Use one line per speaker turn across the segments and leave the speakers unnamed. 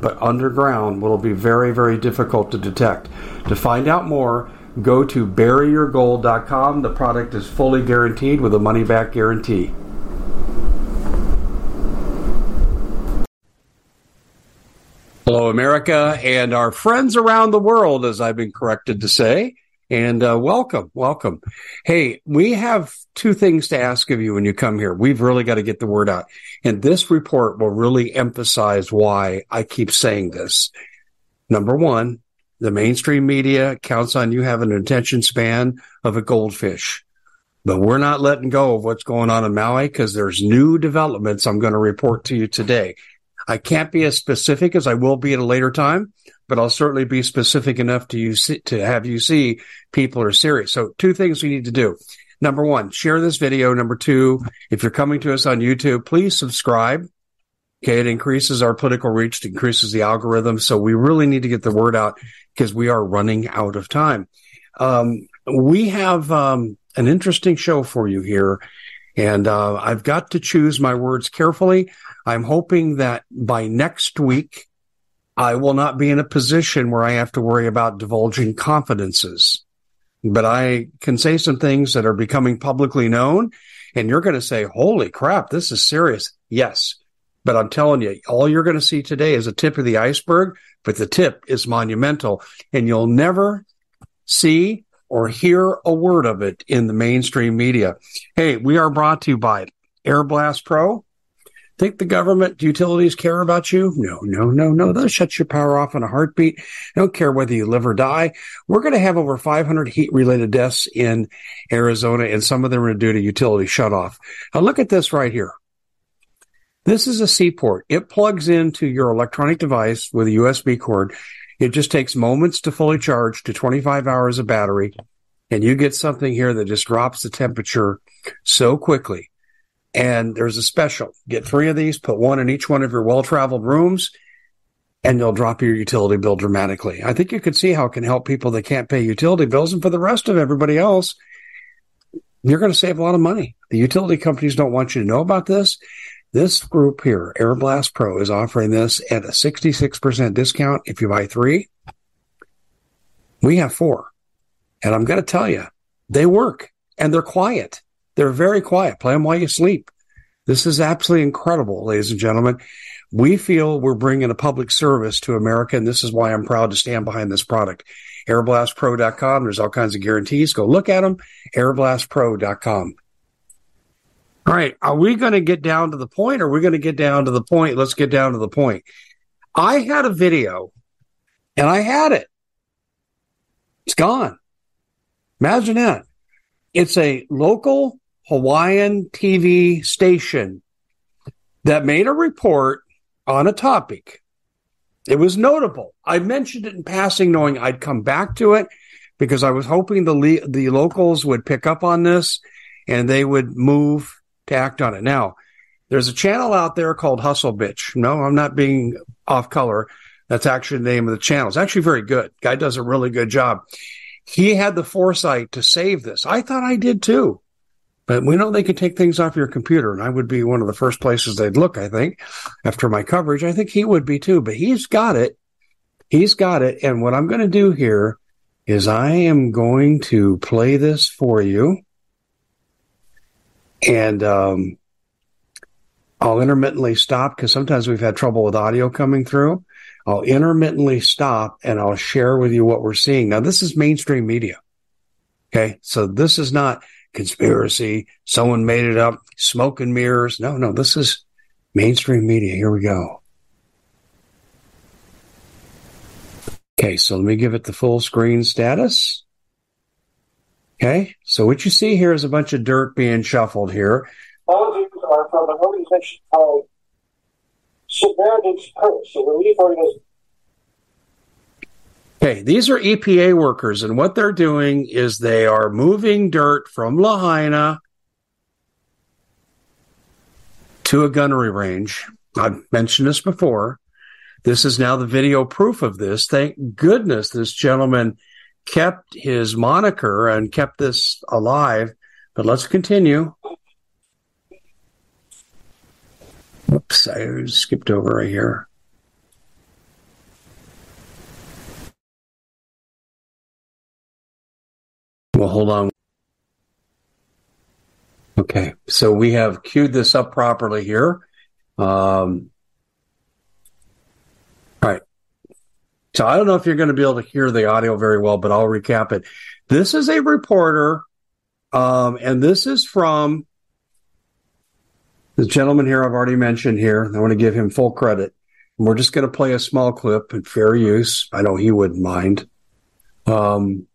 but underground will be very, very difficult to detect. To find out more, go to buryyourgold.com. The product is fully guaranteed with a money back guarantee. Hello, America, and our friends around the world, as I've been corrected to say. And uh, welcome, welcome. Hey, we have two things to ask of you when you come here. We've really got to get the word out. And this report will really emphasize why I keep saying this. Number one, the mainstream media counts on you having an attention span of a goldfish. But we're not letting go of what's going on in Maui because there's new developments I'm going to report to you today. I can't be as specific as I will be at a later time, but I'll certainly be specific enough to you see, to have you see people are serious. So two things we need to do. Number one, share this video. Number two, if you're coming to us on YouTube, please subscribe. Okay. It increases our political reach, it increases the algorithm. So we really need to get the word out because we are running out of time. Um, we have, um, an interesting show for you here. And, uh, I've got to choose my words carefully. I'm hoping that by next week, I will not be in a position where I have to worry about divulging confidences. But I can say some things that are becoming publicly known, and you're going to say, Holy crap, this is serious. Yes. But I'm telling you, all you're going to see today is a tip of the iceberg, but the tip is monumental, and you'll never see or hear a word of it in the mainstream media. Hey, we are brought to you by Air Blast Pro. Think the government utilities care about you? No, no, no, no. They'll shut your power off in a heartbeat. Don't care whether you live or die. We're going to have over 500 heat related deaths in Arizona and some of them are due to utility shut off. Now look at this right here. This is a C-port. It plugs into your electronic device with a USB cord. It just takes moments to fully charge to 25 hours of battery. And you get something here that just drops the temperature so quickly and there's a special. Get three of these, put one in each one of your well traveled rooms, and you'll drop your utility bill dramatically. I think you can see how it can help people that can't pay utility bills. And for the rest of everybody else, you're going to save a lot of money. The utility companies don't want you to know about this. This group here, AirBlast Pro, is offering this at a 66% discount if you buy three. We have four. And I'm going to tell you, they work and they're quiet. They're very quiet. Play them while you sleep. This is absolutely incredible, ladies and gentlemen. We feel we're bringing a public service to America, and this is why I'm proud to stand behind this product. AirBlastPro.com. There's all kinds of guarantees. Go look at them. AirBlastPro.com. All right. Are we going to get down to the point? Or are we going to get down to the point? Let's get down to the point. I had a video and I had it. It's gone. Imagine that. It's a local Hawaiian TV station that made a report on a topic. It was notable. I mentioned it in passing, knowing I'd come back to it because I was hoping the le- the locals would pick up on this and they would move to act on it. Now, there's a channel out there called Hustle Bitch. No, I'm not being off color. That's actually the name of the channel. It's actually very good. Guy does a really good job. He had the foresight to save this. I thought I did too. But we know they can take things off your computer, and I would be one of the first places they'd look, I think, after my coverage. I think he would be too, but he's got it. He's got it. And what I'm going to do here is I am going to play this for you. And um, I'll intermittently stop because sometimes we've had trouble with audio coming through. I'll intermittently stop and I'll share with you what we're seeing. Now, this is mainstream media. Okay. So this is not conspiracy. Someone made it up, smoke and mirrors. No, no, this is Mainstream media, here we go. Okay, so let me give it the full screen status. Okay, so what you see here is a bunch of dirt being shuffled here.
All of these are from an organization called Samaritan's Purse, a relief organization.
Okay, these are EPA workers, and what they're doing is they are moving dirt from Lahaina to a gunnery range. I've mentioned this before. This is now the video proof of this. Thank goodness this gentleman kept his moniker and kept this alive. But let's continue. Oops, I skipped over right here. Well, hold on. Okay, so we have queued this up properly here. Um, all right. So I don't know if you're going to be able to hear the audio very well, but I'll recap it. This is a reporter, um, and this is from the gentleman here I've already mentioned here. I want to give him full credit. And we're just going to play a small clip in fair use. I know he wouldn't mind. Um,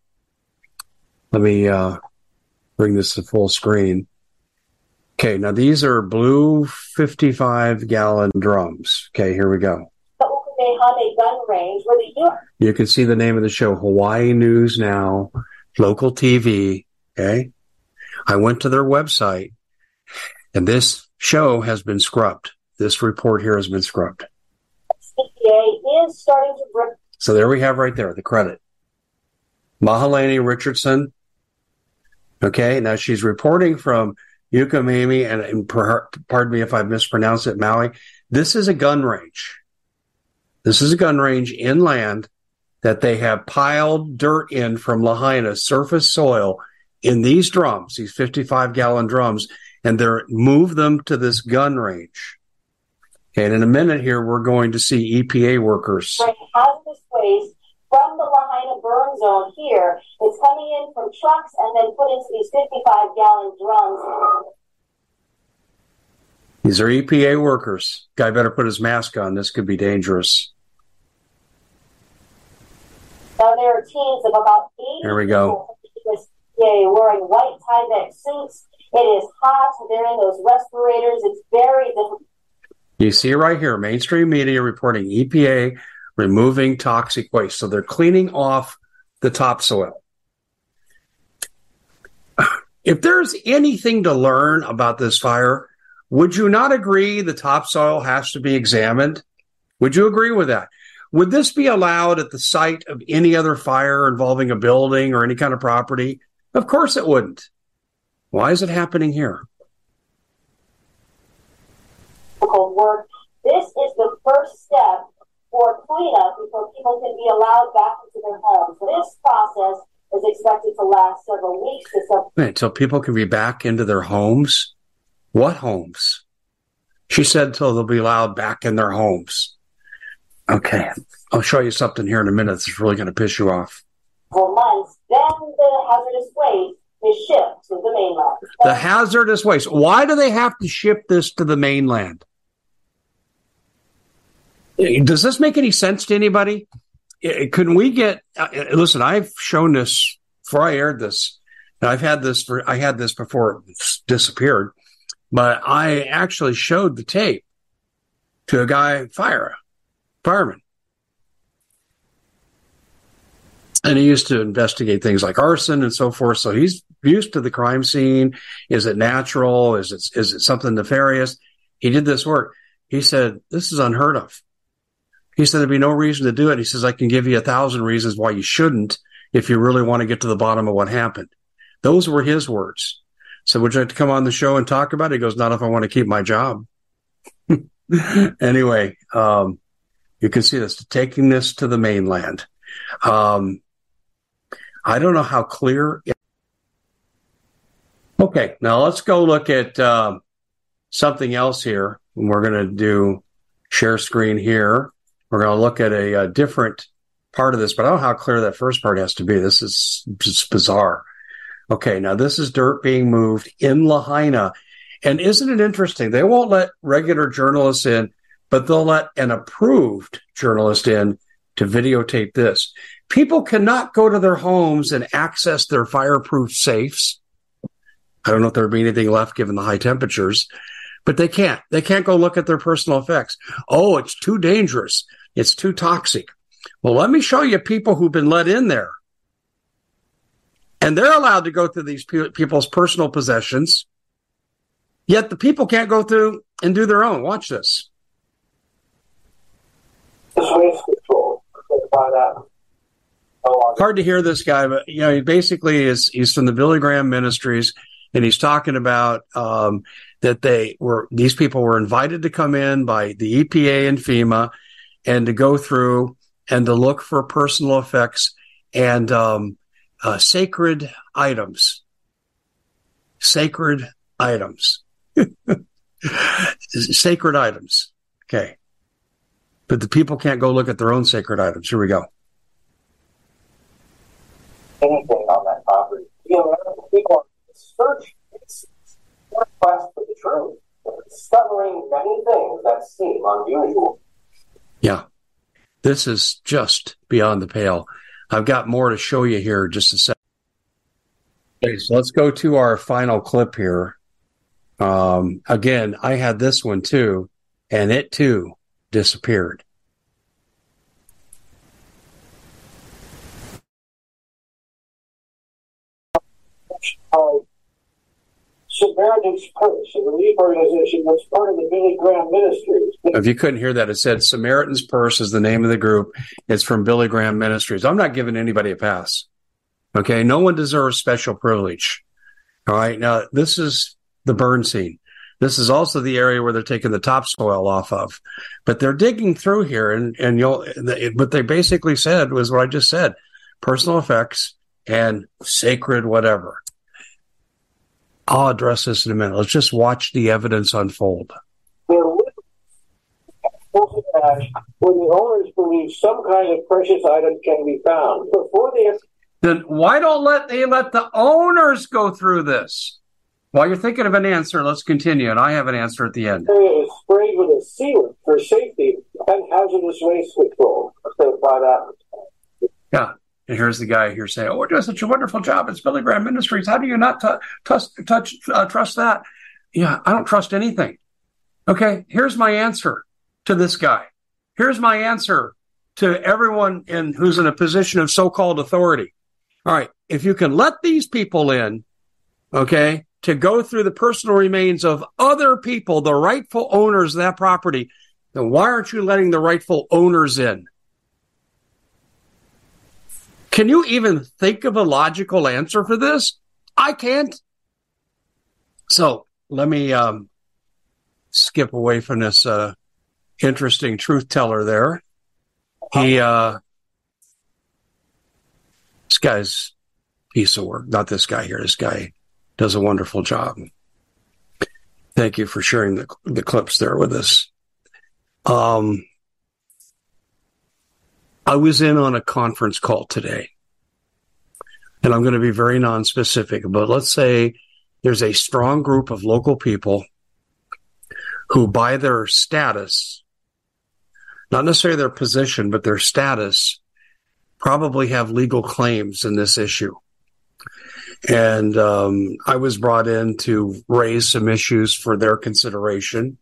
let me uh, bring this to full screen. Okay, now these are blue 55 gallon drums. Okay, here we go.
Gun range where the
You can see the name of the show, Hawaii News Now, local TV. Okay. I went to their website and this show has been scrubbed. This report here has been scrubbed.
EPA is starting to. Bring-
so there we have right there the credit. Mahealani Richardson. Okay. Now she's reporting from Ukamami, and, and per, pardon me if I mispronounce it, Maui. This is a gun range. This is a gun range inland that they have piled dirt in from Lahaina, surface soil, in these drums, these 55 gallon drums, and they're move them to this gun range. And in a minute here, we're going to see EPA workers.
Right, hazardous waste from the Lahaina burn zone here. It's coming in from trucks and then put into these 55 gallon drums.
These are EPA workers. Guy better put his mask on. This could be dangerous.
Now there are teams of about 80
Here we go.
EPA wearing white Tyvek suits. It is hot. They're in those respirators. It's very difficult.
You see right here, mainstream media reporting EPA removing toxic waste. So they're cleaning off the topsoil. If there's anything to learn about this fire, would you not agree the topsoil has to be examined? Would you agree with that? Would this be allowed at the site of any other fire involving a building or any kind of property? Of course it wouldn't. Why is it happening here?
Work. This is the first step for cleanup before people can be allowed back into their homes. This process is expected to last several weeks.
Until people can be back into their homes? What homes? She said until they'll be allowed back in their homes. Okay. I'll show you something here in a minute that's really going to piss you off.
For months, then the hazardous waste is shipped to the mainland.
The hazardous waste. Why do they have to ship this to the mainland? Does this make any sense to anybody? Couldn't we get? Uh, listen, I've shown this before I aired this, and I've had this for I had this before it disappeared, but I actually showed the tape to a guy fire fireman, and he used to investigate things like arson and so forth. So he's used to the crime scene. Is it natural? Is it is it something nefarious? He did this work. He said this is unheard of. He said there'd be no reason to do it. He says, I can give you a thousand reasons why you shouldn't if you really want to get to the bottom of what happened. Those were his words. So would you like to come on the show and talk about it? He goes, not if I want to keep my job. anyway, um, you can see this, taking this to the mainland. Um, I don't know how clear. It- okay. Now let's go look at, um, something else here. We're going to do share screen here. We're going to look at a, a, different part of this, but I don't know how clear that first part has to be. This is just bizarre. Okay, now this is dirt being moved in Lahaina. And isn't it interesting? They won't let regular journalists in, but they'll let an approved journalist in to videotape this. People cannot go to their homes and access their fireproof safes. I don't know if there'd be anything left given the high temperatures, but they can't. They can't go look at their personal effects. Oh, it's too dangerous. It's too toxic. Well, let me show you people who've been let in there. And they're allowed to go through these people's personal possessions. Yet the people can't go through and do their own. Watch this. Hard to hear this guy, but you know, he basically is he's from the Billy Graham Ministries and he's talking about um, that they were these people were invited to come in by the EPA and FEMA and to go through and to look for personal effects and um, uh, sacred items. Sacred items. sacred items. Okay. But the people can't go look at their own sacred items. Here we go.
Anything on that property. You know, people search, quest for the truth, discovering many things that seem unusual.
Yeah. This is just beyond the pale. I've got more to show you here just a second. Okay, so let's go to our final clip here. Um, again, I had this one too, and it too disappeared.
Samaritan's Purse, a relief organization that's part of the Billy Graham Ministries.
If you couldn't hear that, it said Samaritan's Purse is the name of the group. It's from Billy Graham Ministries. I'm not giving anybody a pass. Okay. No one deserves special privilege. All right. Now, this is the burn scene. This is also the area where they're taking the topsoil off of, but they're digging through here and, and you'll, what they basically said was what I just said, personal effects and sacred whatever. I'll address this in a minute. Let's just watch the evidence unfold.
When the owners believe some kind of precious item can be found before they.
Then why don't let they let the owners go through this? While you're thinking of an answer, let's continue, and I have an answer at the end.
It is sprayed with a sealant for safety and hazardous waste control. that.
Yeah, and here's the guy here saying, "Oh, we're doing such a wonderful job. It's Billy Graham Ministries. How do you not t- touch, touch uh, trust that?" Yeah, I don't trust anything. Okay, here's my answer to this guy. Here's my answer to everyone in who's in a position of so-called authority. All right, if you can let these people in, okay, to go through the personal remains of other people, the rightful owners of that property, then why aren't you letting the rightful owners in? Can you even think of a logical answer for this? I can't. So let me um, skip away from this uh, interesting truth teller there. He, uh, this guy's piece of work. Not this guy here. This guy does a wonderful job. Thank you for sharing the, the clips there with us. Um, I was in on a conference call today, and I'm going to be very non-specific, but let's say there's a strong group of local people who, by their status, not necessarily their position, but their status, probably have legal claims in this issue. And um, I was brought in to raise some issues for their consideration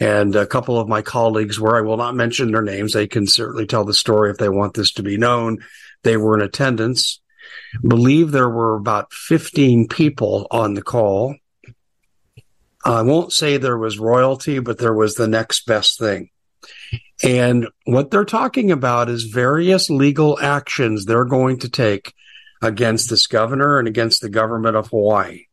and a couple of my colleagues where I will not mention their names. They can certainly tell the story if they want this to be known. They were in attendance. Believe there were about 15 people on the call. I won't say there was royalty, but there was the next best thing. And what they're talking about is various legal actions they're going to take against this governor and against the government of Hawaii.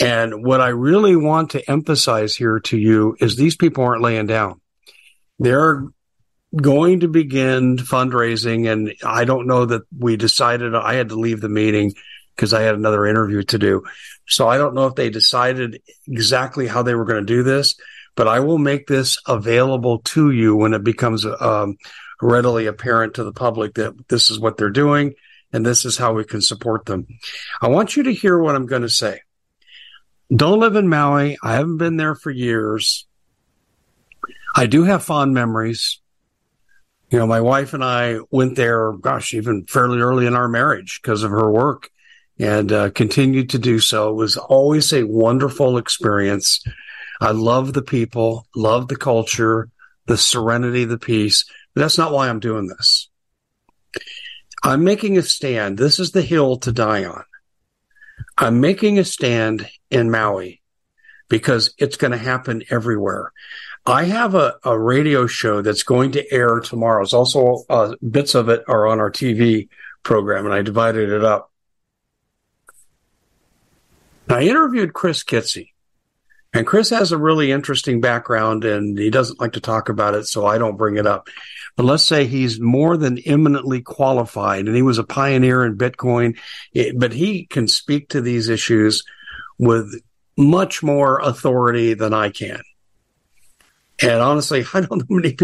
And what I really want to emphasize here to you is these people aren't laying down. They're going to begin fundraising. And I don't know that we decided I had to leave the meeting because I had another interview to do. So I don't know if they decided exactly how they were going to do this, but I will make this available to you when it becomes um, readily apparent to the public that this is what they're doing and this is how we can support them. I want you to hear what I'm going to say don't live in Maui. I haven't been there for years. I do have fond memories. You know, my wife and I went there, gosh, even fairly early in our marriage because of her work and uh, continued to do so. It was always a wonderful experience. I love the people, love the culture, the serenity, the peace. But that's not why I'm doing this. I'm making a stand. This is the hill to die on. I'm making a stand in Maui because it's going to happen everywhere. I have a, a radio show that's going to air tomorrow. It's also uh, bits of it are on our TV program, and I divided it up. I interviewed Chris Kitze, and Chris has a really interesting background, and he doesn't like to talk about it, so I don't bring it up. But let's say he's more than eminently qualified, and he was a pioneer in Bitcoin, but he can speak to these issues with much more authority than I can. And honestly, I don't know many people.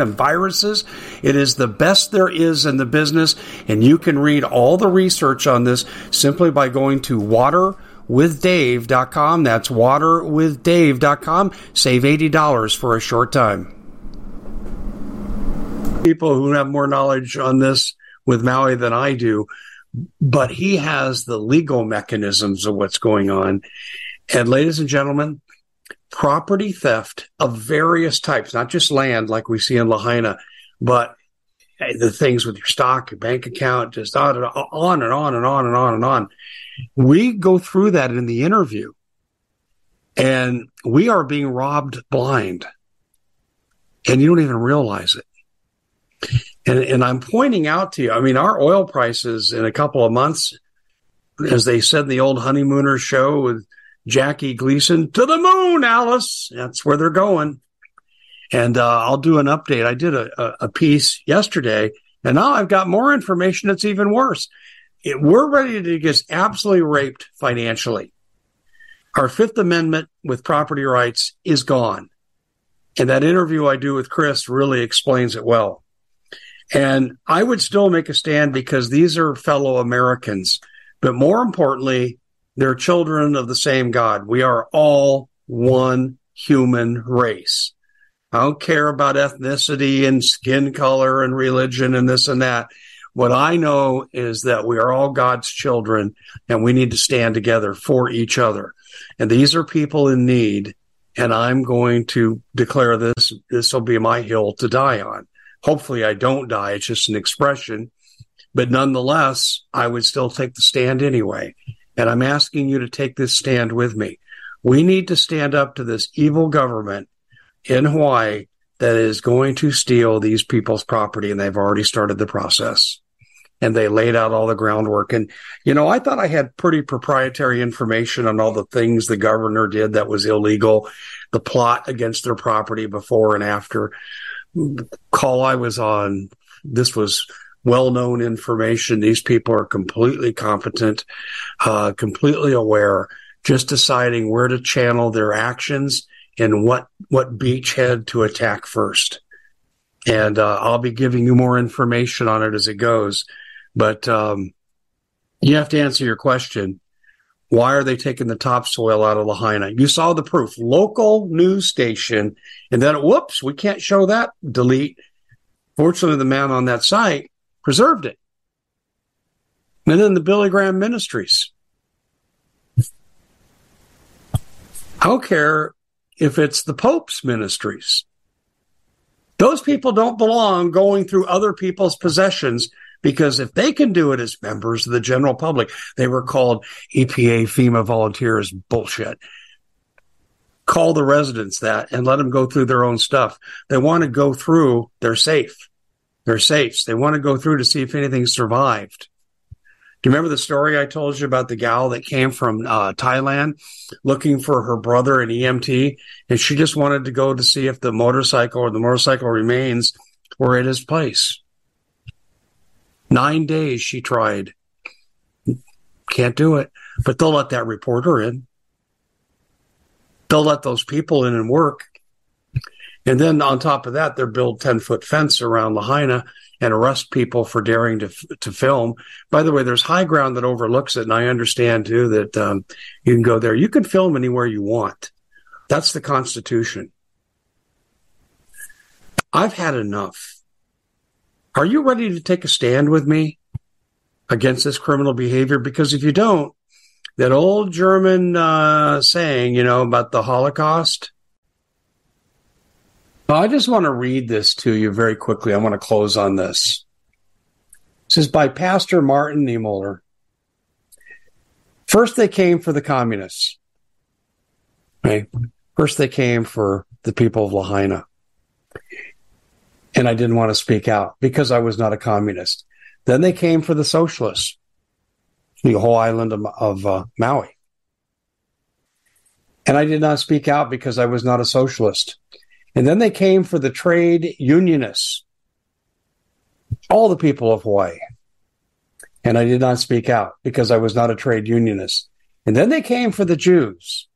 and viruses. It is the best there is in the business, and you can read all the research on this simply by going to water waterwithdave.com. That's waterwithdave.com. Save $80 for a short time. People who have more knowledge on this with Maui than I do, but he has the legal mechanisms of what's going on. And ladies and gentlemen, property theft of various types, not just land like we see in Lahaina, but the things with your stock, your bank account, just on and on and on and on and on and on. We go through that in the interview and we are being robbed blind and you don't even realize it. And, and I'm pointing out to you, I mean, our oil prices in a couple of months, as they said in the old honeymooner show with Jackie Gleason, to the moon, Alice. That's where they're going. And uh, I'll do an update. I did a, a piece yesterday, and now I've got more information that's even worse it, we're ready to get absolutely raped financially. Our Fifth Amendment with property rights is gone. And that interview I do with Chris really explains it well. And I would still make a stand because these are fellow Americans. But more importantly, they're children of the same God. We are all one human race. I don't care about ethnicity and skin color and religion and this and that What I know is that we are all God's children and we need to stand together for each other. And these are people in need. And I'm going to declare this. This will be my hill to die on. Hopefully I don't die. It's just an expression. But nonetheless, I would still take the stand anyway. And I'm asking you to take this stand with me. We need to stand up to this evil government in Hawaii that is going to steal these people's property, and they've already started the process. And they laid out all the groundwork. And, you know, I thought I had pretty proprietary information on all the things the governor did that was illegal, the plot against their property before and after. Call I was on, this was well known information. These people are completely competent, uh, completely aware, just deciding where to channel their actions and what what beachhead to attack first. And uh, I'll be giving you more information on it as it goes. But um, you have to answer your question. Why are they taking the topsoil out of Lahaina? You saw the proof. Local news station, and then whoops, we can't show that. Delete. Fortunately, the man on that site preserved it. And then the Billy Graham Ministries. I don't care if it's the Pope's ministries. Those people don't belong going through other people's possessions because if they can do it as members of the general public, they were called EPA FEMA volunteers bullshit. Call the residents that and let them go through their own stuff. They want to go through, they're safe. They're safes. They want to go through to see if anything survived. Do you remember the story I told you about the gal that came from uh, Thailand looking for her brother in EMT, and she just wanted to go to see if the motorcycle or the motorcycle remains were at his place. Nine days she tried. Can't do it, but they'll let that reporter in. They'll let those people in and work. And then on top of that, they'll build 10 foot fence around Lahaina and arrest people for daring to to film. By the way, there's high ground that overlooks it, and I understand too that um, you can go there. You can film anywhere you want. That's the Constitution. I've had enough. Are you ready to take a stand with me against this criminal behavior? Because if you don't, that old German uh, saying, you know, about the Holocaust, I just want to read this to you very quickly. I want to close on this. This is by Pastor Martin Niemöller. First, they came for the communists. Right? First, they came for the people of Lahaina. And I didn't want to speak out because I was not a communist. Then they came for the socialists, the whole island of, of uh, Maui. And I did not speak out because I was not a socialist. And then they came for the trade unionists, all the people of Hawaii. And I did not speak out because I was not a trade unionist. And then they came for the Jews.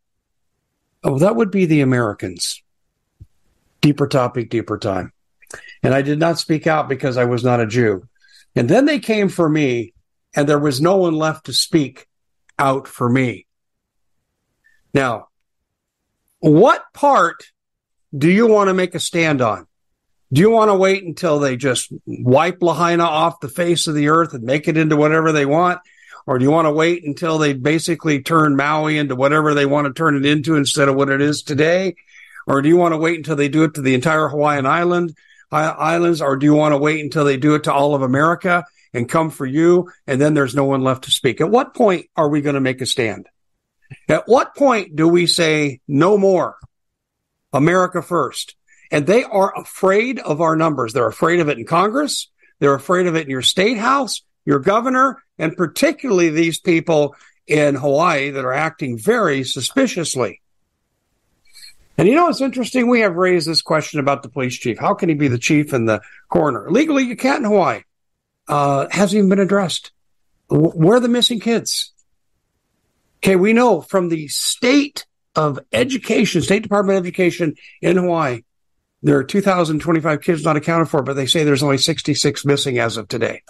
Oh, that would be the Americans. Deeper topic, deeper time. And I did not speak out because I was not a Jew. And then they came for me, and there was no one left to speak out for me. Now, what part do you want to make a stand on? Do you want to wait until they just wipe Lahaina off the face of the earth and make it into whatever they want? Or do you want to wait until they basically turn Maui into whatever they want to turn it into instead of what it is today? Or do you want to wait until they do it to the entire Hawaiian island islands? Or do you want to wait until they do it to all of America and come for you? And then there's no one left to speak. At what point are we going to make a stand? At what point do we say no more? America first. And they are afraid of our numbers. They're afraid of it in Congress. They're afraid of it in your state house, your governor, and particularly these people in Hawaii that are acting very suspiciously. And you know, it's interesting. We have raised this question about the police chief. How can he be the chief and the coroner? Legally, you can't in Hawaii. Uh, hasn't even been addressed. Where are the missing kids? Okay, we know from the state of Education, State Department of Education in Hawaii. There are 2,025 kids not accounted for, but they say there's only 66 missing as of today.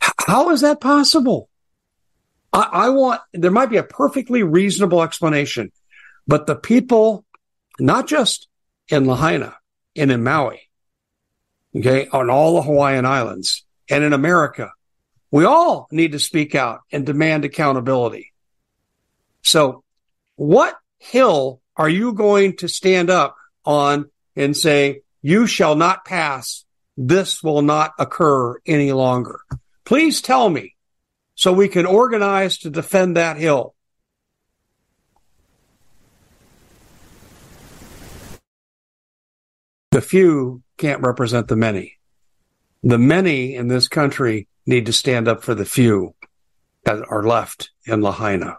How is that possible? I, I want, there might be a perfectly reasonable explanation, but the people, not just in Lahaina and in Maui, okay, on all the Hawaiian Islands, and in America. We all need to speak out and demand accountability. So what hill are you going to stand up on and say, you shall not pass. This will not occur any longer. Please tell me so we can organize to defend that hill. The few can't represent the many. The many in this country need to stand up for the few that are left in Lahaina.